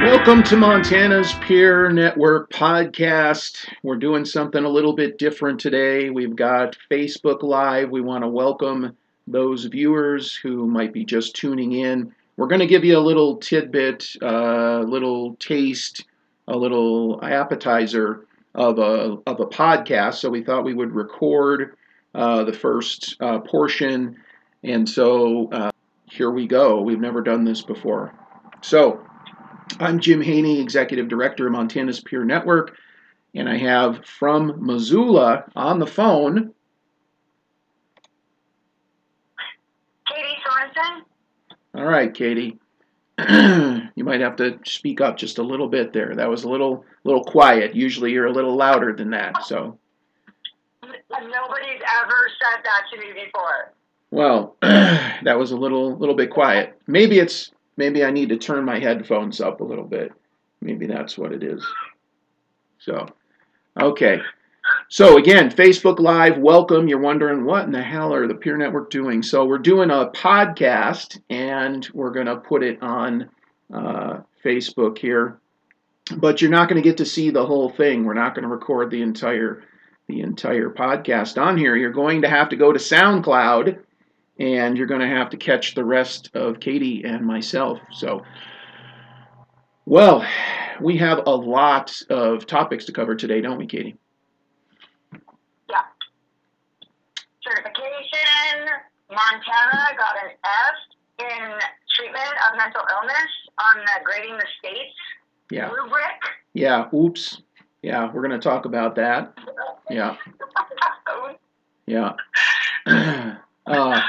Welcome to Montana's Peer Network podcast. We're doing something a little bit different today. We've got Facebook Live. We want to welcome those viewers who might be just tuning in. We're going to give you a little tidbit, a uh, little taste, a little appetizer of a, of a podcast. So we thought we would record uh, the first uh, portion. And so uh, here we go. We've never done this before. So, I'm Jim Hajny, Executive Director of Montana's Peer Network, and I have from Missoula on the phone. Katie Sorensen. All right, Katie. you might have to speak up just a little bit there. That was a little little quiet. Usually you're a little louder than that. So Nobody's ever said that to me before. Well, that was a little little bit quiet. Maybe it's maybe I need to turn my headphones up a little bit. Maybe that's what it is. So, okay. So, again, Facebook Live, welcome. You're wondering what in the hell are the Peer Network doing? So, we're doing a podcast and we're going to put it on uh, Facebook here. But you're not going to get to see the whole thing. We're not going to record the entire the entire podcast on here. You're going to have to go to SoundCloud and you're going to have to catch the rest of Katie and myself. So, well, we have a lot of topics to cover today, don't we, Katie? Yeah. Certification. Montana got an F in treatment of mental illness on the grading the states Yeah. rubric. Yeah. Oops. Yeah, we're going to talk about that. Yeah. Yeah. uh,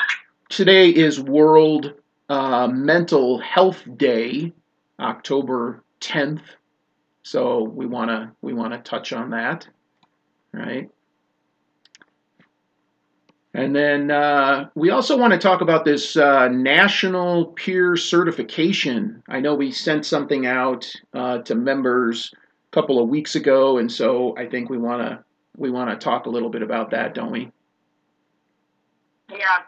today is World uh, Mental Health Day, October 10th. So we want to we want to touch on that, right? And then uh, we also want to talk about this uh, national peer certification. I know we sent something out uh, to members a couple of weeks ago, and so I think we want to we want to talk a little bit about that, don't we? Yeah.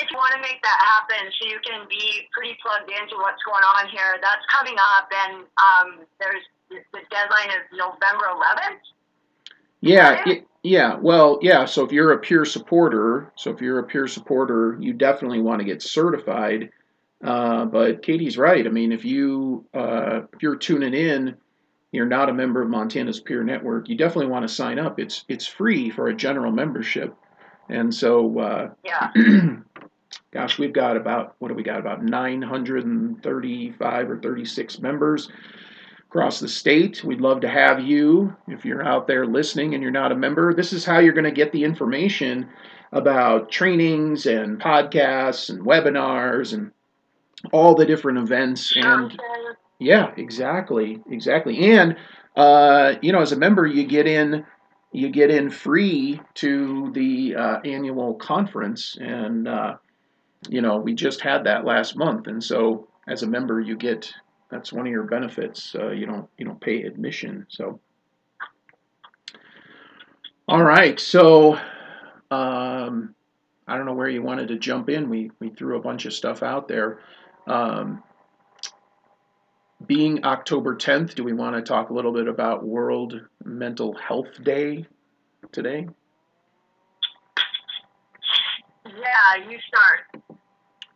If you want to make that happen so you can be pretty plugged into what's going on here, that's coming up. And um, there's the deadline is November 11th. Yeah, Right? yeah. Well, yeah. So if you're a peer supporter, so if you're a peer supporter, you definitely want to get certified. Uh, but Katie's right. I mean, if you uh, if you're tuning in, you're not a member of Montana's Peer Network. You definitely want to sign up. It's it's free for a general membership, and so uh, Yeah. gosh, we've got about what do we got? About 935 or 36 members across the state. We'd love to have you if you're out there listening and you're not a member. This is how you're going to get the information about trainings and podcasts and webinars and all the different events and yeah, exactly, exactly. And uh, you know, as a member, you get in, you get in free to the uh, annual conference, and uh, you know, we just had that last month, and so as a member, you get that's one of your benefits. Uh, you don't you don't pay admission, so. All right, so um, I don't know where you wanted to jump in. We we threw a bunch of stuff out there. Um, being October 10th, do we want to talk a little bit about World Mental Health Day today? Yeah, you start.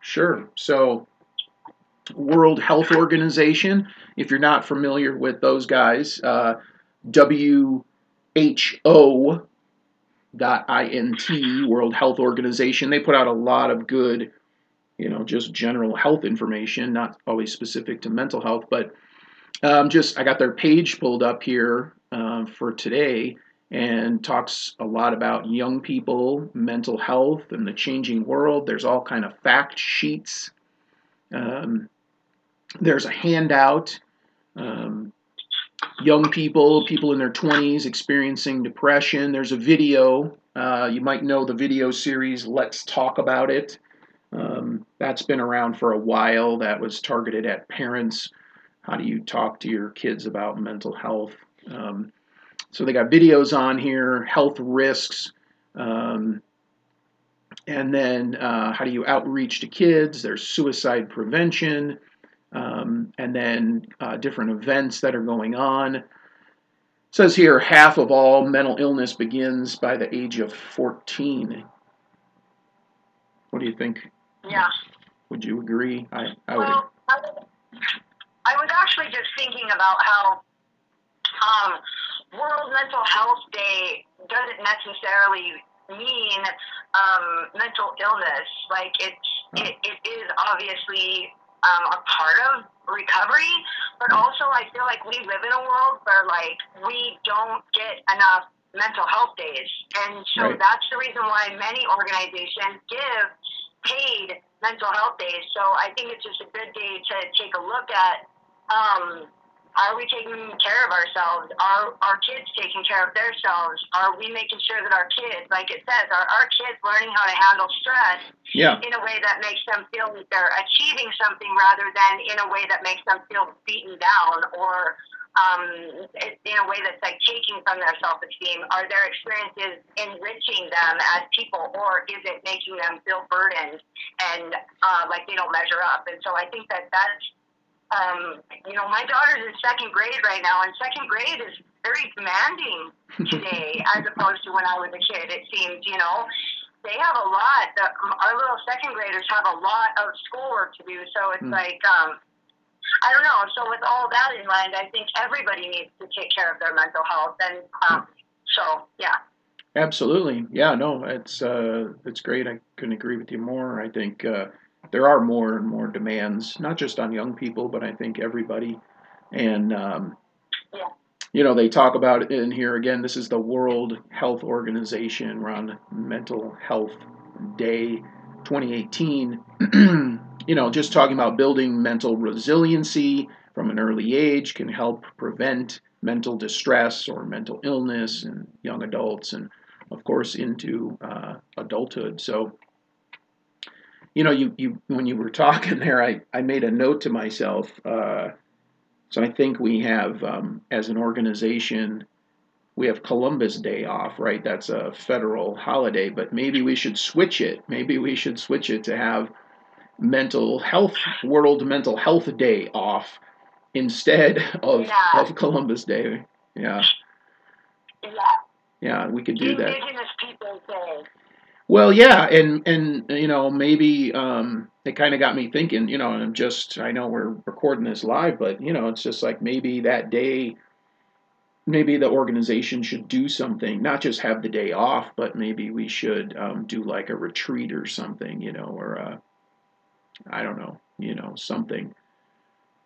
Sure. So, World Health Organization, if you're not familiar with those guys, uh, WHO dot int World Health Organization. They put out a lot of good, you know, just general health information, not always specific to mental health, but um, just I got their page pulled up here uh, for today and talks a lot about young people, mental health, and the changing world. There's all kind of fact sheets um, there's a handout. Um, young people, people in their 20s experiencing depression. There's a video. Uh, you might know the video series Let's Talk About It. Um, that's been around for a while. That was targeted at parents. How do you talk to your kids about mental health? Um, so they got videos on here, health risks, um, and then uh, how do you outreach to kids? There's suicide prevention, um, and then uh, different events that are going on. It says here half of all mental illness begins by the age of 14. What do you think? Yeah. Would you agree? I, I would. Well, I was- I was actually just thinking about how um, World Mental Health Day doesn't necessarily mean um, mental illness. Like it's it, it is obviously um, a part of recovery, but also I feel like we live in a world where like we don't get enough mental health days, and so Right. that's the reason why many organizations give paid mental health days. So I think it's just a good day to take a look at. Um, are we taking care of ourselves? Are our kids taking care of themselves? Are we making sure that our kids, like it says, are our kids learning how to handle stress Yeah, in a way that makes them feel like they're achieving something rather than in a way that makes them feel beaten down or um, in a way that's like taking from their self esteem? Are their experiences enriching them as people or is it making them feel burdened and uh, like they don't measure up? And so I think that that's um, you know, my daughter's in second grade right now, and second grade is very demanding today as opposed to when I was a kid. It seems, you know, they have a lot. The, our little second graders have a lot of schoolwork to do, so it's Mm. like, um, I don't know. So with all that in mind, I think everybody needs to take care of their mental health, and um, so yeah. absolutely. Yeah, no, it's uh, it's great. I couldn't agree with you more. I think uh, there are more and more demands, not just on young people, but I think everybody. And um, Yeah. you know, they talk about it in here again. This is the World Health Organization. We're on Mental Health Day 2018. you know, just talking about building mental resiliency from an early age can help prevent mental distress or mental illness in young adults and, of course, into uh, adulthood. So, you know, you, you when you were talking there, I, I made a note to myself. Uh, so I think we have, um, as an organization, we have Columbus Day off, right? That's a federal holiday, but maybe we should switch it. Maybe we should switch it to have mental health World Mental Health Day off instead of Yeah. of Columbus Day. Yeah, Yeah. yeah, we could do that. Indigenous Peoples Day. Well, yeah, and and you know maybe um, it kind of got me thinking. You know, and I'm just I know we're recording this live, but you know it's just like maybe that day, maybe the organization should do something, not just have the day off, but maybe we should um, do like a retreat or something. You know, or uh, I don't know, you know, something.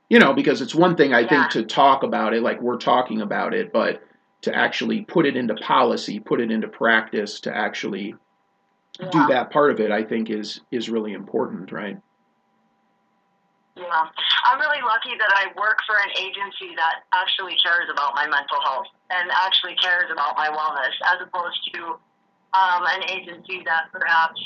You know, because it's one thing I Yeah. think to talk about it, like we're talking about it, but to actually put it into policy, put it into practice, to actually do that part of it, I think is is really important, right? Yeah, I'm really lucky that I work for an agency that actually cares about my mental health and actually cares about my wellness, as opposed to um, an agency that perhaps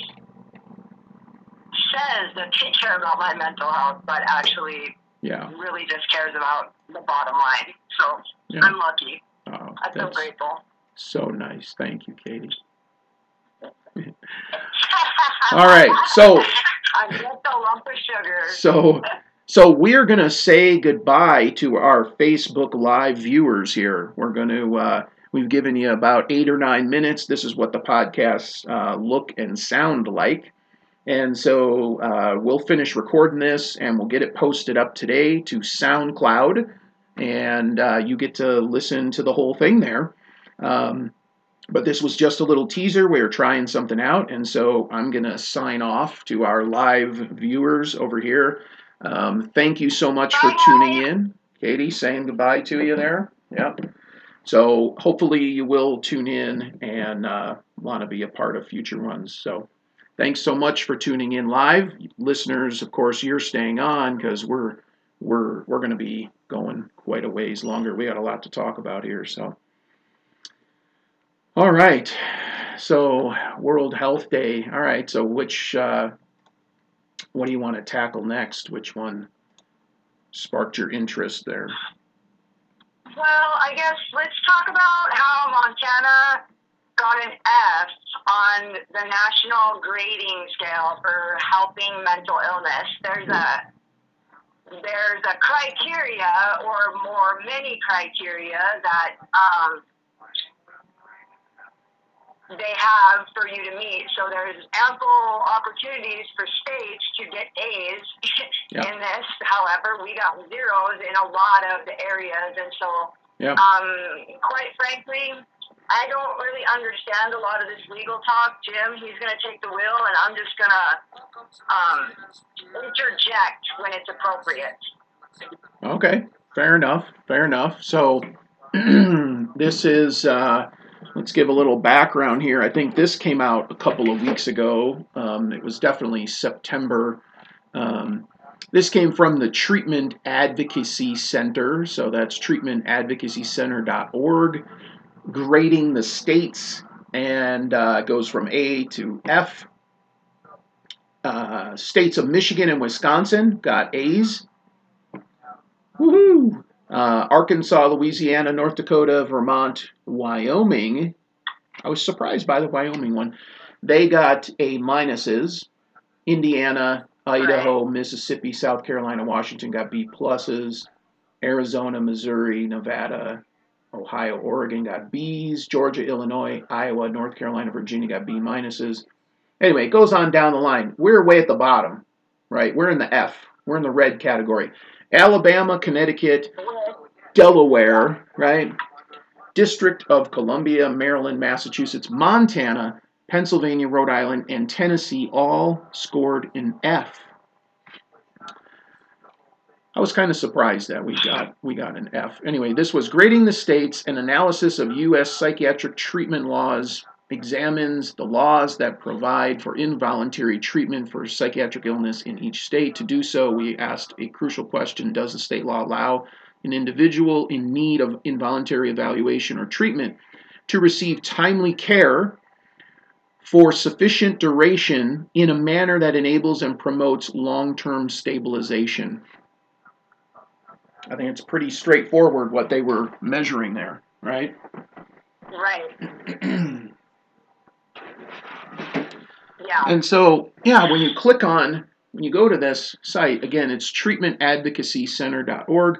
says that they care about my mental health, but actually Yeah. really just cares about the bottom line. So Yeah. I'm lucky. Oh, I feel grateful. so nice. Thank you, Katie. All right, so I'm just lump of sugar. so so we're gonna say goodbye to our Facebook Live viewers here. We're gonna uh, we've given you about eight or nine minutes. This is what the podcasts uh, look and sound like. And so uh, we'll finish recording this and we'll get it posted up today to SoundCloud. And uh, you get to listen to the whole thing there. Um, but this was just a little teaser. We are trying something out. And so I'm going to sign off to our live viewers over here. Um, thank you so much for tuning in. Katie, saying goodbye to you there. Yep. So hopefully you will tune in and uh, want to be a part of future ones. So thanks so much for tuning in live. Listeners, of course, you're staying on because we're we're we're going to be going quite a ways longer. We got a lot to talk about here, so. All right, so World Health Day. All right, so which uh, what do you want to tackle next? Which one sparked your interest there? Well, I guess let's talk about how Montana got an F on the national grading scale for helping mental illness. There's a there's a criteria or more many criteria that um, they have for you to meet. So there's ample opportunities for states to get A's in this. However, we got zeros in a lot of the areas, and so Yeah. um, quite frankly, I don't really understand a lot of this legal talk. Jim, he's going to take the wheel, and I'm just going to um, interject when it's appropriate. Okay, fair enough. Fair enough. So this is. Uh, let's give a little background here. I think this came out a couple of weeks ago. Um, it was definitely September. Um, this came from the Treatment Advocacy Center, so that's treatmentadvocacycenter.org, grading the states, and uh, goes from A to F. Uh, states of Michigan and Wisconsin got A's. Woohoo! Uh, Arkansas, Louisiana, North Dakota, Vermont, Wyoming. I was surprised by the Wyoming one. They got A minuses. Indiana, Idaho, Mississippi, South Carolina, Washington got B pluses. Arizona, Missouri, Nevada, Ohio, Oregon got B's. Georgia, Illinois, Iowa, North Carolina, Virginia got B minuses. Anyway, it goes on down the line. We're way at the bottom, right? We're in the F. We're in the red category. Alabama, Connecticut, Delaware, right? District of Columbia, Maryland, Massachusetts, Montana, Pennsylvania, Rhode Island, and Tennessee all scored an F. I was kind of surprised that we got we got an F. Anyway, this was grading the states an analysis of U.S. psychiatric treatment laws examines the laws that provide for involuntary treatment for psychiatric illness in each state. To do so, we asked a crucial question: Does the state law allow an individual in need of involuntary evaluation or treatment to receive timely care for sufficient duration in a manner that enables and promotes long term stabilization. I think it's pretty straightforward what they were measuring there, right? Right. Yeah. And so, yeah, when you click on, when you go to this site, again, it's treatmentadvocacycenter.org,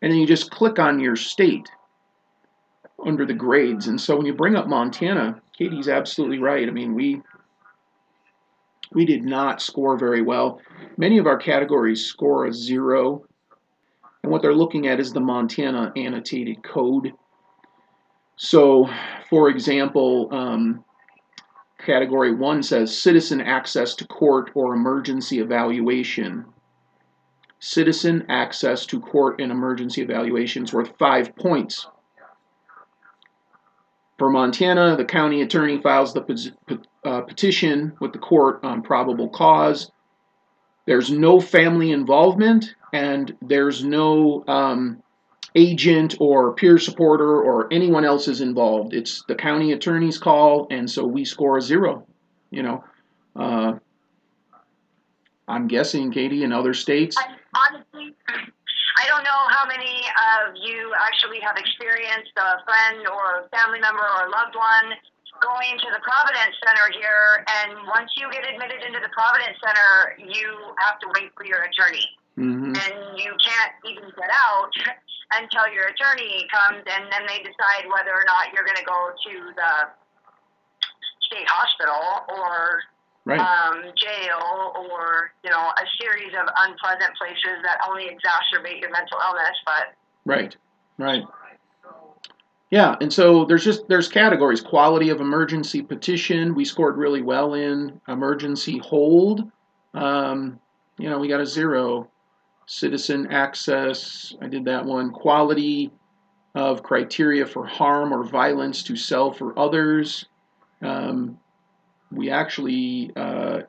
and then you just click on your state under the grades. And so when you bring up Montana, Katie's absolutely right. I mean, we we did not score very well. Many of our categories score a zero, and what they're looking at is the Montana annotated code. So, for example, um, category one says citizen access to court or emergency evaluation. Citizen access to court and emergency evaluation is worth five points. For Montana, the county attorney files the uh, petition with the court on probable cause. There's no family involvement, and there's no um, agent or peer supporter or anyone else is involved. It's the county attorney's call, and so we score a zero. You know, uh, I'm guessing, Katie, in other states. Honestly, I don't know how many of you actually have experienced a friend or family member or loved one going to the Providence Center here, and once you get admitted into the Providence Center, you have to wait for your attorney. Hmm and you can't even get out until your attorney comes and then they decide whether or not you're going to go to the state hospital or Right. um, jail or you know a series of unpleasant places that only exacerbate your mental illness but Right, right. Yeah, and so there's just there's categories. Quality of emergency petition, we scored really well in. Emergency hold, um, you know, we got a zero. Citizen access, I did that one. Quality of criteria for harm or violence to self or others. Um, we actually uh,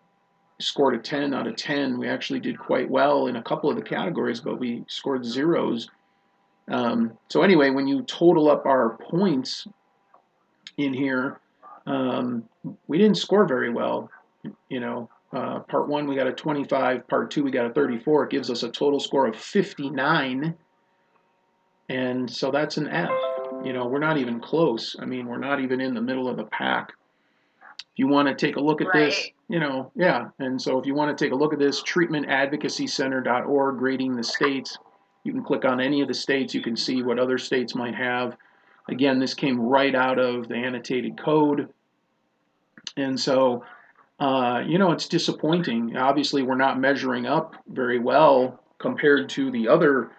scored a 10 out of 10. We actually did quite well in a couple of the categories, but we scored zeros. Um, so anyway, when you total up our points in here, um, we didn't score very well. You know, uh, part one we got a 25, part two we got a 34. It gives us a total score of 59, and so that's an F. You know, we're not even close. I mean, we're not even in the middle of the pack. If you want to take a look at this, you know, yeah. And so if you want to take a look at this, treatmentadvocacycenter.org, grading the states, you can click on any of the states. You can see what other states might have. Again, this came right out of the annotated code. And so, uh, you know, it's disappointing. Obviously, we're not measuring up very well compared to the other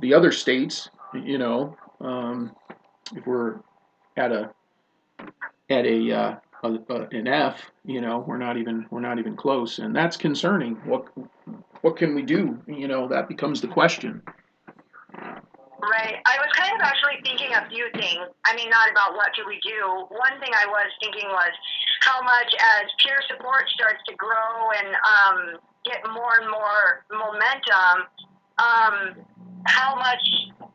the other states. You know, um, if we're at a at a, uh, a, a an F, you know, we're not even we're not even close, and that's concerning. What what can we do? You know, that becomes the question. Right. I was kind of actually thinking a few things. I mean, not about what do we do. One thing I was thinking was how much as peer support starts to grow and um, get more and more momentum, um, how much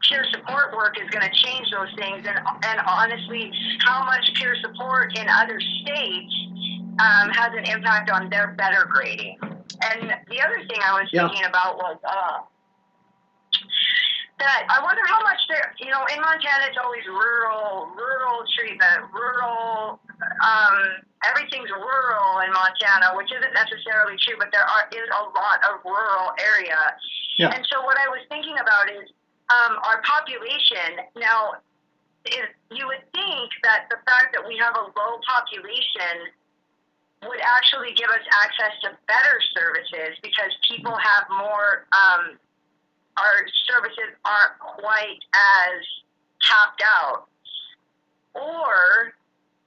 peer support work is going to change those things, and and honestly, how much peer support in other states um, has an impact on their better grading. And the other thing I was Yeah. thinking about was. Uh, that I wonder how much there, you know, in Montana it's always rural, rural treatment, rural, um, everything's rural in Montana, which isn't necessarily true, but there are, is a lot of rural area. Yeah. And so what I was thinking about is um, our population. Now, is, you would think that the fact that we have a low population would actually give us access to better services because people have more um, our services aren't quite as tapped out? Or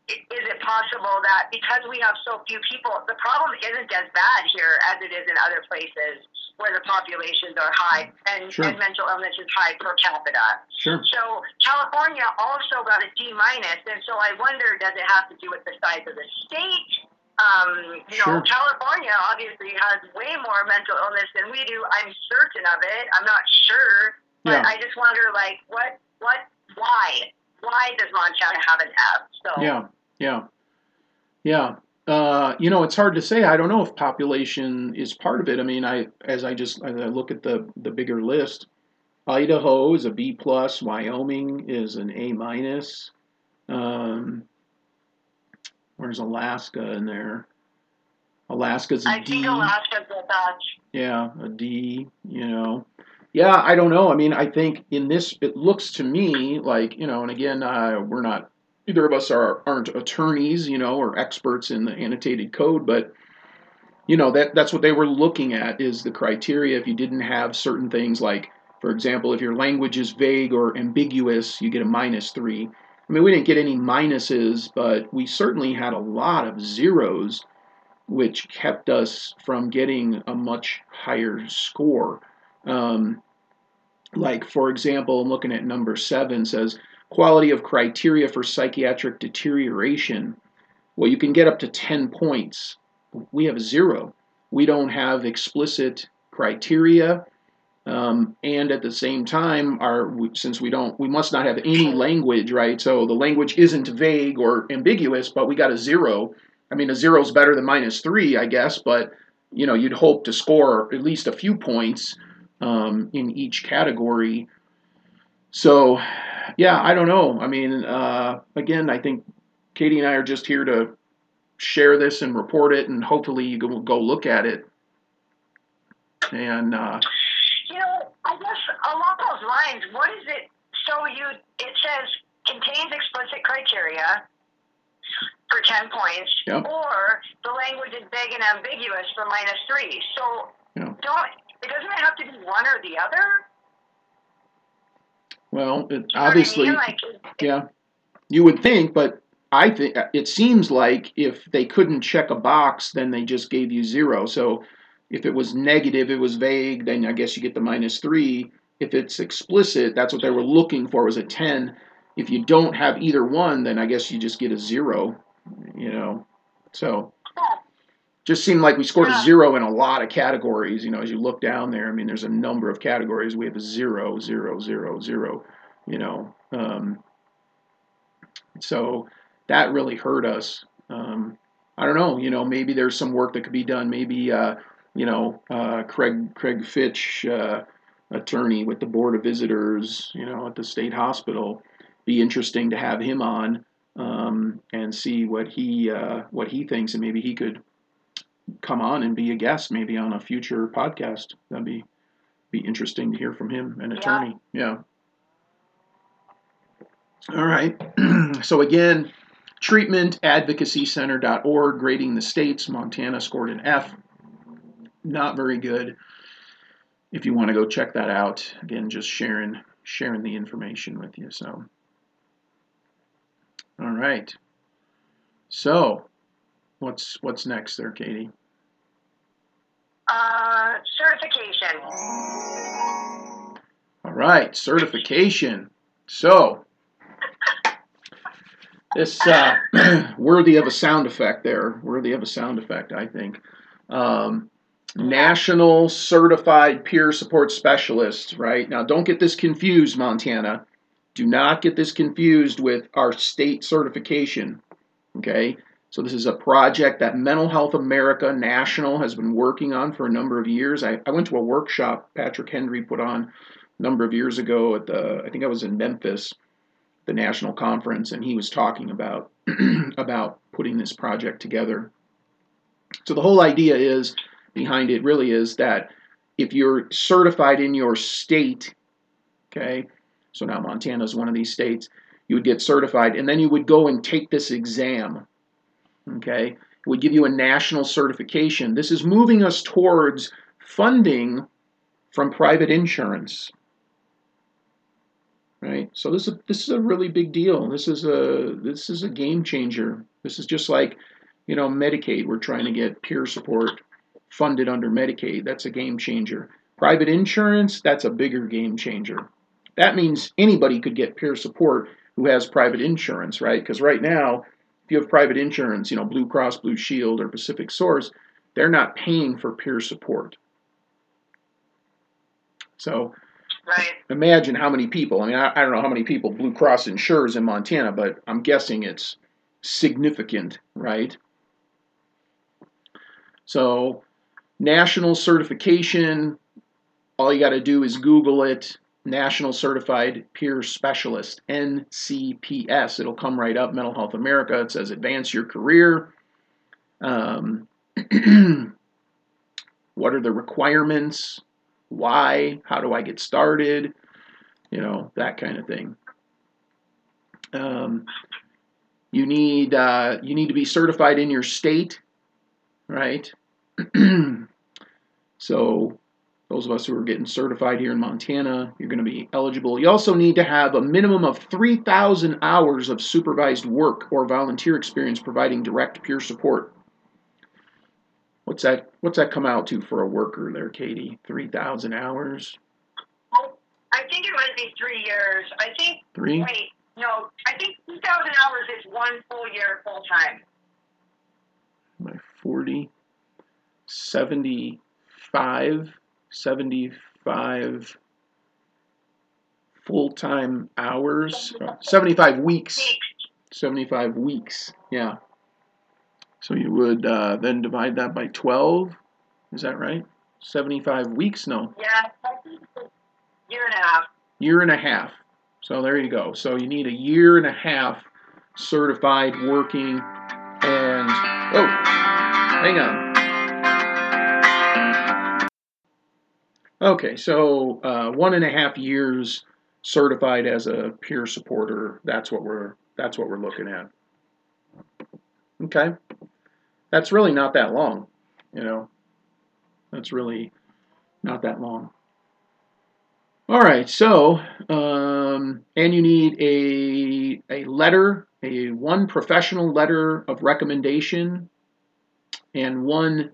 is it possible that because we have so few people, the problem isn't as bad here as it is in other places where the populations are high and, Sure. and mental illness is high per capita? Sure. So California also got a D minus, and so I wonder, does it have to do with the size of the state? Um, you Sure. know, California obviously has way more mental illness than we do. I'm certain of it. I'm not sure, but Yeah. I just wonder, like, what, what, why, why does Montana have an F? So Yeah, yeah, yeah. Uh, you know, it's hard to say. I don't know if population is part of it. I mean, I as I just as I look at the the bigger list, Idaho is a B plus, Wyoming is an A minus. Um, where's Alaska in there? Alaska's a I D. think Alaska's with us. Yeah, a D, you know. Yeah, I don't know. I mean, I think in this, it looks to me like, you know, and again, uh, we're not, either of us are, aren't attorneys, you know, or experts in the annotated code, but, you know, that that's what they were looking at is the criteria. If you didn't have certain things like, for example, if your language is vague or ambiguous, you get a minus three. I mean, we didn't get any minuses, but we certainly had a lot of zeros which kept us from getting a much higher score. Um, like, for example, I'm looking at number seven says quality of criteria for psychiatric deterioration. Well, you can get up to 10 points. We have zero. We don't have explicit criteria. Um, and at the same time, since we don't, we must not have any language, right? So the language isn't vague or ambiguous, but we got a zero. I mean, a zero is better than minus three, I guess, but you know, you'd hope to score at least a few points um, in each category. So, yeah, I don't know. I mean, uh, again, I think Katie and I are just here to share this and report it, and hopefully you can go look at it. And uh, I guess along those lines, what is it? So you, it says contains explicit criteria for ten points, Yep. or the language is vague and ambiguous for minus three. So Yeah. don't it doesn't it have to be one or the other? well, it, obviously, I mean? like, yeah, you would think, but I think it seems like if they couldn't check a box, then they just gave you zero. So if it was negative, it was vague, then I guess you get the minus three. If it's explicit, that's what they were looking for it was a ten. If you don't have either one, then I guess you just get a zero. You know, so just seemed like we scored a zero in a lot of categories. You know, as you look down there, I mean, there's a number of categories. We have a zero, zero, zero, zero. You know, um, so that really hurt us. Um, I don't know. You know, maybe there's some work that could be done. Maybe uh, you know, uh, Craig Craig Fitch, uh, attorney with the Board of Visitors, you know, at the state hospital. Be interesting to have him on um, and see what he uh, what he thinks, and maybe he could come on and be a guest, maybe on a future podcast. That'd be be interesting to hear from him, an Yeah. attorney. Yeah. All right. so again, treatmentadvocacycenter.org, grading the states. Montana scored an F. Not very good. If you want to go check that out, again, just sharing sharing the information with you. So, all right. So, what's what's next there, Katie? Uh, certification. All right, certification. So, this uh, worthy of a sound effect there. Worthy of a sound effect, I think. Um, National Certified Peer Support Specialist. Right now, don't get this confused, Montana. Do not get this confused with our state certification. Okay. So this is a project that Mental Health America National has been working on for a number of years. I, I went to a workshop Patrick Hendry put on a number of years ago at the I think I was in Memphis, the national conference, and he was talking about about putting this project together. So the whole idea is behind it really is that if you're certified in your state, okay, so now Montana is one of these states, you would get certified, and then you would go and take this exam. Okay, it would give you a national certification. This is moving us towards funding from private insurance right? So this is this is a really big deal. This is a this is a game changer. This is just like, you know, Medicaid. We're trying to get peer support funded under Medicaid. That's a game changer. Private insurance, that's a bigger game changer. That means anybody could get peer support who has private insurance, right? Because right now, if you have private insurance, you know, Blue Cross Blue Shield or Pacific Source, they're not paying for peer support. So Right. imagine how many people. I mean, I, I don't know how many people Blue Cross insures in Montana, but I'm guessing it's significant, right? So, national certification, all you got to do is Google it National Certified Peer Specialist, NCPS. It'll come right up, Mental Health America. It says advance your career. Um, what are the requirements? Why? How do I get started? You know, that kind of thing. Um, you need uh, you need to be certified in your state, right? so those of us who are getting certified here in Montana, you're going to be eligible. You also need to have a minimum of 3,000 hours of supervised work or volunteer experience providing direct peer support. What's that? What's that come out to for a worker there, Katie? 3,000 hours? I think it might be three years. I think. Three? Wait, no. I think 2,000 hours is one full year full time. My 40, 75, 75 full time hours, uh, 75 weeks. Weeks. 75 weeks, yeah. So you would uh, then divide that by 12, is that right? 75 weeks? No, Yeah. I think it's a year and a half. year and a half. So there you go. So you need a year and a half certified working and oh, hang on. Okay, so uh, one and a half years certified as a peer supporter. That's what we're that's what we're looking at. Okay, that's really not that long, you know. That's really not that long. All right, so um, and you need a a letter, a one professional letter of recommendation, and one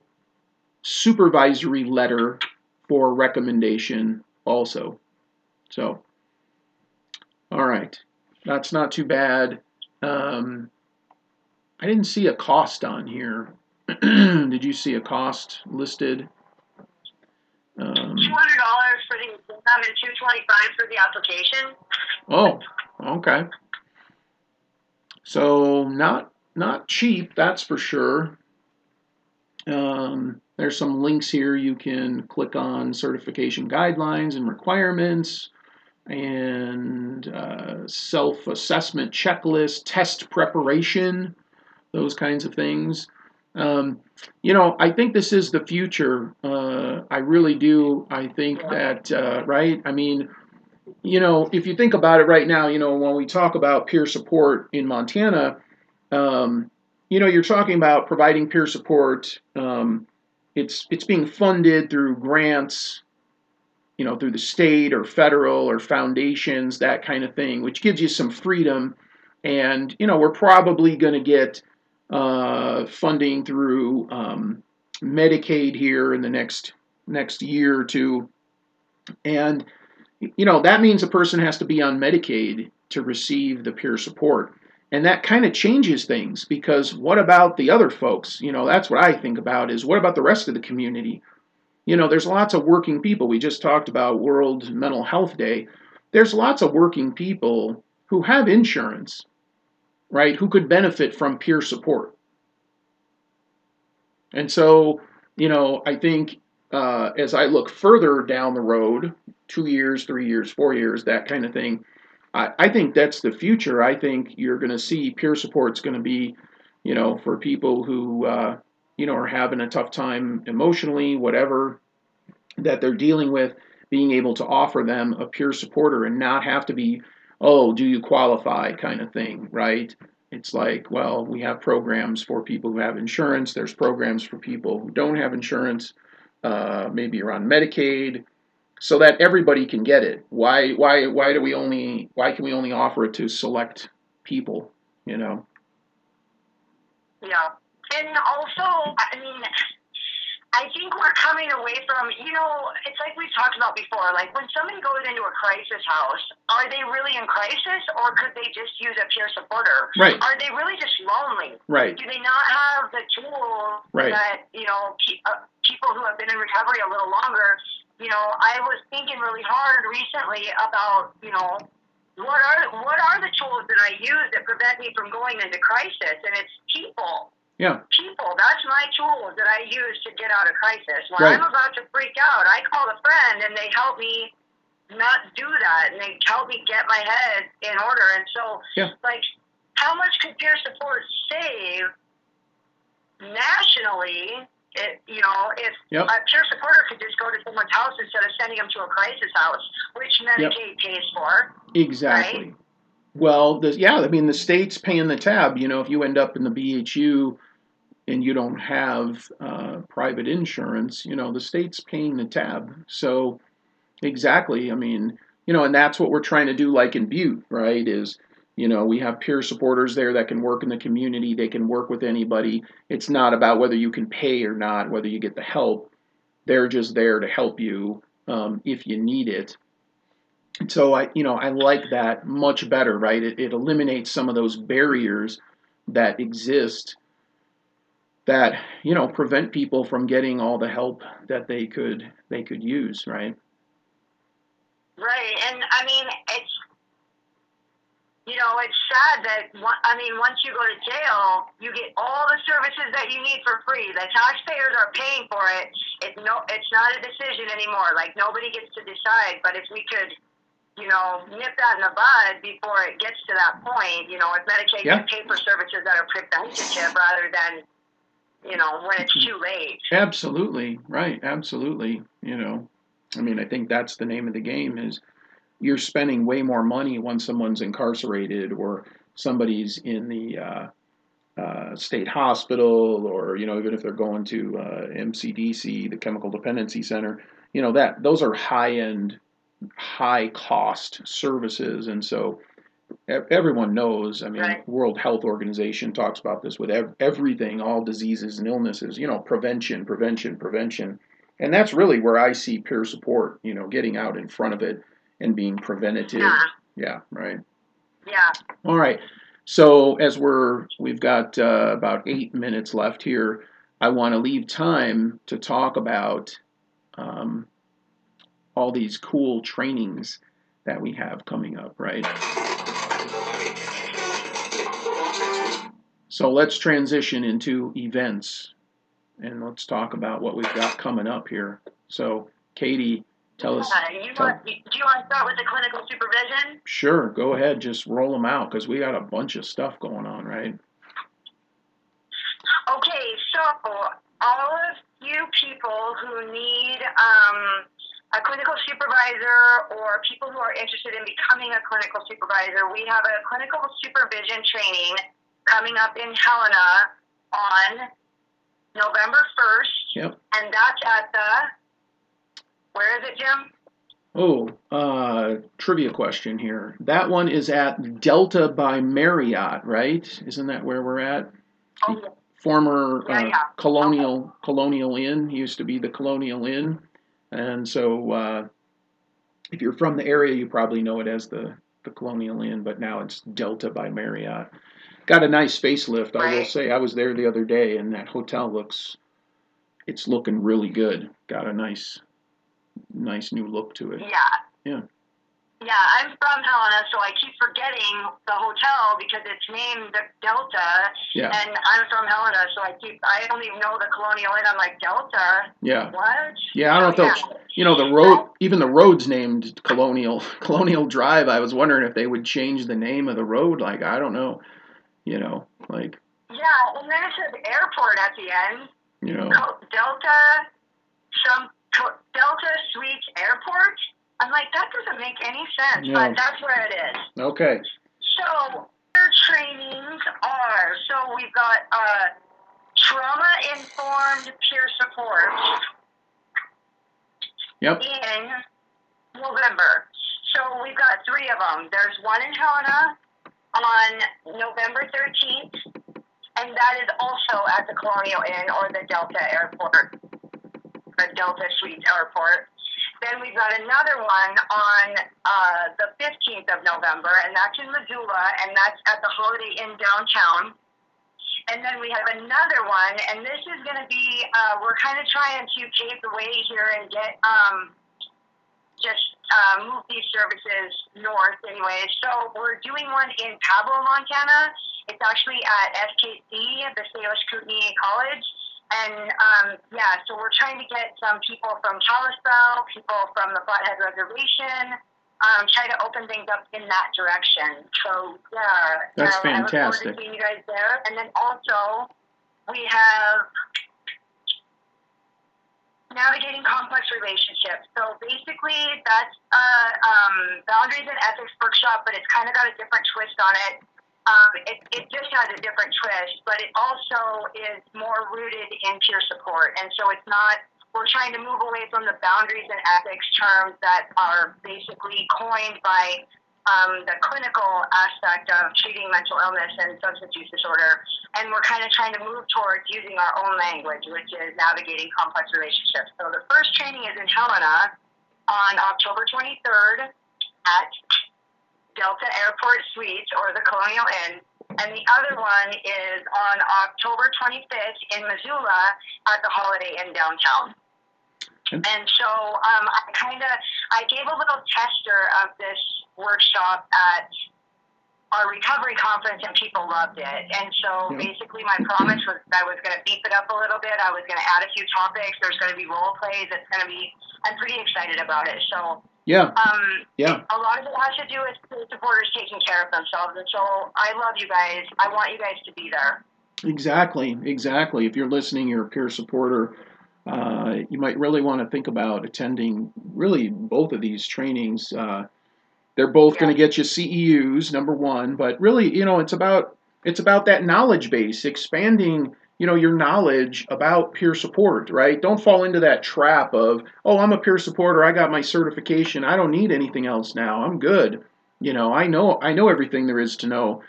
supervisory letter for recommendation also. So, all right, that's not too bad. Um, I didn't see a cost on here. Did you see a cost listed? Um, Two hundred dollars for the exam and two twenty five for the application. oh, okay. So not not cheap, that's for sure. Um, there's some links here you can click on certification guidelines and requirements and uh, self assessment checklist, test preparation, those kinds of things. Um, you know, I think this is the future. Uh, I really do. I think that, uh, right? I mean, you know, if you think about it right now, you know, when we talk about peer support in Montana, um, you know, you're talking about providing peer support. Um, it's it's being funded through grants, you know, through the state or federal or foundations, that kind of thing, which gives you some freedom. And you know, we're probably going to get uh, funding through um, Medicaid here in the next next year or two, and you know that means a person has to be on Medicaid to receive the peer support. And that kind of changes things because what about the other folks? You know, that's what I think about is what about the rest of the community? You know, there's lots of working people. We just talked about World Mental Health Day. There's lots of working people who have insurance, right, who could benefit from peer support. And so, you know, I think uh, as I look further down the road, two years, three years, four years, that kind of thing, I, think that's the future. I think you're going to see peer support's going to be, you know, for people who, uh, you know, are having a tough time emotionally, whatever that they're dealing with, being able to offer them a peer supporter and not have to be, oh, do you qualify kind of thing, right? It's like, well, we have programs for people who have insurance. There's programs for people who don't have insurance. Uh, maybe you're on Medicaid so that everybody can get it. Why why why do we only why can we only offer it to select people, you know? Yeah. And also, I mean, I think we're coming away from, you know, it's like we've talked about before. Like when somebody goes into a crisis house, are they really in crisis or could they just use a peer supporter? Right. Are they really just lonely? Right. Do they not have the tools Right. that, you know, pe- uh, people who have been in recovery a little longer, you know, I was thinking really hard recently about, you know, what are what are the tools that I use that prevent me from going into crisis? And it's people Yeah. people. That's my tools that I use to get out of crisis. When Right. I'm about to freak out, I call a friend and they help me not do that and they help me get my head in order. And so, Yeah. like, how much could peer support save nationally? It, you know, if Yep. a peer supporter could just go to someone's house instead of sending them to a crisis house, which Medicaid pays for. Exactly. Well, the, yeah, I mean the state's paying the tab. You know, if you end up in the BHU and you don't have uh, private insurance, you know, the state's paying the tab. So, exactly. I mean, you know, and that's what we're trying to do, like in Butte, right? Is you know, we have peer supporters there that can work in the community. They can work with anybody. It's not about whether you can pay or not, whether you get the help. They're just there to help you um, if you need it. And so I, you know, I like that much better, right? It, it eliminates some of those barriers that exist that you know prevent people from getting all the help that they could they could use, right? Right, and I mean, it's you know, it's sad that I mean, once you go to jail, you get all the services that you need for free. The taxpayers are paying for it. It's no, it's not a decision anymore. Like nobody gets to decide. But if we could, you know, nip that in the bud before it gets to that point, you know, if Medicaid Yeah. can pay for services that are preventative rather than, you know, when it's too late. Absolutely, right? Absolutely. You know, I mean, I think that's the name of the game is you're spending way more money when someone's incarcerated or somebody's in the uh, uh, state hospital or you know even if they're going to uh, MCDC, the Chemical Dependency Center. You know that those are high end, high cost services, and so everyone knows. I mean, Right. World Health Organization talks about this with ev- everything, all diseases and illnesses. You know, prevention, prevention, prevention, and that's really where I see peer support. You know, getting out in front of it and being preventative. Yeah, Yeah, right. yeah. All right. So as we're we've got uh, about eight minutes left here. I want to leave time to talk about um, all these cool trainings that we have coming up, right? So let's transition into events and let's talk about what we've got coming up here. So, Katie, tell us. Uh, you tell- want, do you want to start with the clinical supervision? Sure, go ahead, just roll them out because we got a bunch of stuff going on, right? Okay, so all of you people who need um, a clinical supervisor or people who are interested in becoming a clinical supervisor, we have a clinical supervision training coming up in Helena on November 1st. Yep. And that's at the, where is it, Jim? Oh, uh, trivia question here. That one is at Delta by Marriott, right? Isn't that where we're at? Oh, Former Yeah, uh, yeah. Colonial Colonial Inn used to be the Colonial Inn, and so uh, if you're from the area, you probably know it as the the Colonial Inn, but now it's Delta by Marriott. Got a nice facelift, I will say. I was there the other day, and that hotel looks it's looking really good. Got a nice nice new look to it. Yeah. Yeah. Yeah, I'm from Helena, so I keep forgetting the hotel because it's named the Delta, Yeah, and I'm from Helena, so I keep I don't even know the Colonial Inn. I'm like Delta, yeah. what? Yeah, I don't know if Yeah. they'll, you know, the road, even the road's named Colonial Colonial Drive. I was wondering if they would change the name of the road. Like, I don't know, you know, like, Yeah, and then it says airport at the end. you know, Delta, some Delta Suites Airport. I'm like that doesn't make any sense, No. but that's where it is. okay, So their trainings are so we've got uh, trauma informed peer support yep, in November. So we've got three of them. There's one in Helena on November 13th, and that is also at the Colonial Inn or the Delta Airport, the Delta Suites Airport. Then we've got another one on uh, the 15th of November, and that's in Missoula, and that's at the Holiday Inn downtown. And then we have another one, and this is going to be, uh, we're kind of trying to pave the way here and get, um, just uh, move these services north anyway. So we're doing one in Pablo, Montana. It's actually at SKC, the Salish Kootenai College. And um, yeah, so we're trying to get some people from Kalispell, people from the Flathead Reservation, um, try to open things up in that direction. So yeah, That's um, I look forward fantastic. to seeing you guys there. And then also we have navigating complex relationships. So basically, that's uh, um, boundaries and ethics workshop, but it's kind of got a different twist on it. Um, it, it just has a different twist, but it also is more rooted in peer support. And so it's not, we're trying to move away from the boundaries and ethics terms that are basically coined by um, the clinical aspect of treating mental illness and substance use disorder. And we're kind of trying to move towards using our own language, which is navigating complex relationships. So the first training is in Helena on October 23rd at Delta Airport Suites or the Colonial Inn. And the other one is on October 25th in Missoula at the Holiday Inn downtown. Okay. And so um, I kind of I gave a little tester of this workshop at our recovery conference, and people loved it. And so Yeah. basically, my promise was I was going to beef it up a little bit. I was going to add a few topics. There's going to be role plays. It's going to be. I'm pretty excited about it. So yeah, um, yeah, a lot of it has to do with the supporters taking care of themselves. And so I love you guys. I want you guys to be there. exactly, exactly. If you're listening, you're a peer supporter. Uh, you might really want to think about attending really both of these trainings. Uh, they're both going to get you CEUs, number one, but really, you know, it's about it's about that knowledge base, expanding, you know, your knowledge about peer support, right? Don't fall into that trap of, oh, I'm a peer supporter, I got my certification, I don't need anything else now, I'm good. You know, I know I know everything there is to know.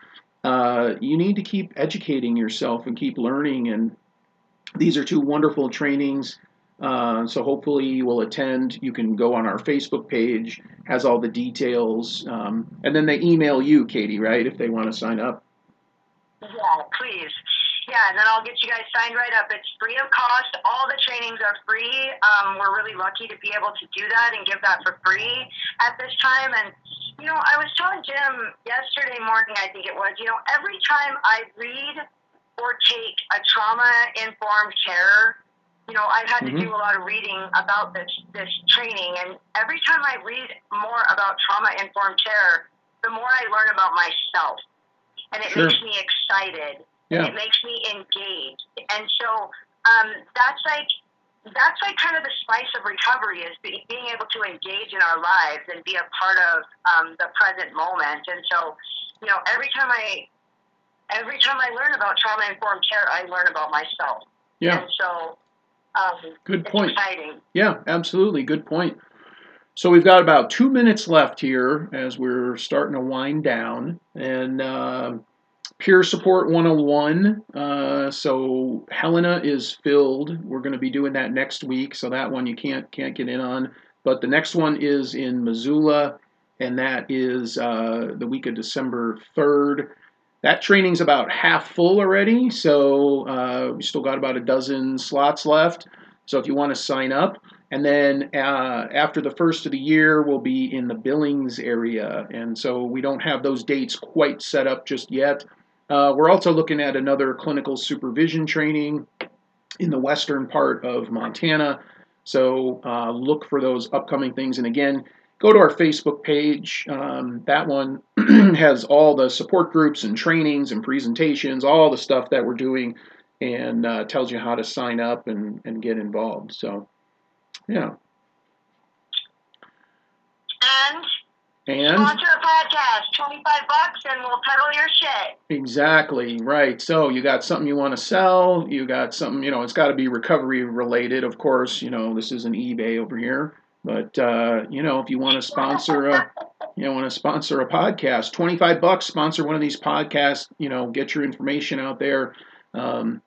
Uh, you need to keep educating yourself and keep learning, and these are two wonderful trainings. Uh, so hopefully you will attend. You can go on our Facebook page, has all the details, um, and then they email you, Katie, right, if they want to sign up. Yeah, please. Yeah, and then I'll get you guys signed right up. It's free of cost. All the trainings are free. Um, we're really lucky to be able to do that and give that for free at this time. And you know, I was telling Jim yesterday morning, I think it was. You know, every time I read or take a trauma informed care you know, I've had Mhm. to do a lot of reading about this this training, and every time I read more about trauma informed care, the more I learn about myself, and it Sure. makes me excited. Yeah. It makes me engaged, and so um, that's like that's like kind of the spice of recovery is be, being able to engage in our lives and be a part of um, the present moment. And so, you know, every time I every time I learn about trauma informed care, I learn about myself. Yeah. And so, um, Good it's point. exciting. Yeah, absolutely. Good point. So we've got about two minutes left here as we're starting to wind down. And uh, Peer Support 101. Uh, so Helena is filled. We're going to be doing that next week. So that one you can't can't get in on. But the next one is in Missoula, and that is uh, the week of December 3rd. That training's about half full already, so uh, we still got about a dozen slots left. So if you want to sign up, and then uh, after the first of the year, we'll be in the Billings area, and so we don't have those dates quite set up just yet. Uh, we're also looking at another clinical supervision training in the western part of Montana. So uh, look for those upcoming things. And again, go to our Facebook page. Um, that one has all the support groups and trainings and presentations, all the stuff that we're doing, and uh, tells you how to sign up and, and get involved. So, yeah. And And sponsor a podcast, twenty five bucks, and we'll peddle your shit. Exactly, right. So you got something you want to sell, you got something, you know, it's got to be recovery related, of course. You know, this isn't eBay over here. But uh, you know, if you want to sponsor a you know, want to sponsor a podcast, 25 bucks, sponsor one of these podcasts, you know, get your information out there. Um,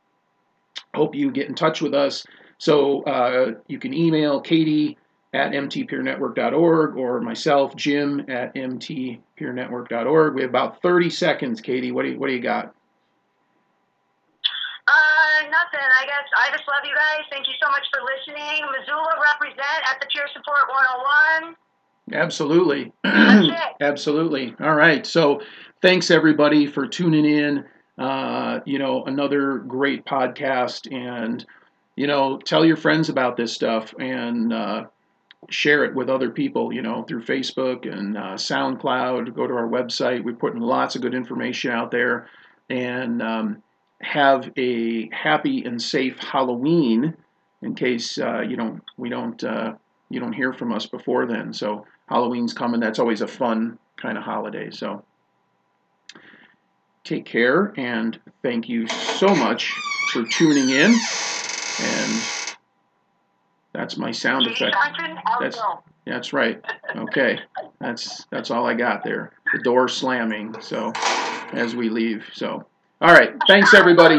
hope you get in touch with us. So uh, you can email Katie at mtpeernetwork.org or myself, Jim at mtpeernetwork.org. We have about 30 seconds, Katie. What do you, what do you got? Uh, nothing. I guess I just love you guys. Thank you so much for listening. Missoula represent at the Peer Support 101. Absolutely. That's it. Absolutely. All right. So thanks everybody for tuning in. Uh, you know, another great podcast and you know, tell your friends about this stuff and uh, share it with other people, you know, through Facebook and uh, SoundCloud. Go to our website. We're putting lots of good information out there and um, have a happy and safe Halloween in case uh, you don't, we don't, uh, you don't hear from us before then. So Halloween's coming. That's always a fun kind of holiday. So take care and thank you so much for tuning in. And that's my sound effect. Oh, that's- That's right. Okay. That's that's all I got there. The door slamming. So as we leave. So all right. Thanks everybody.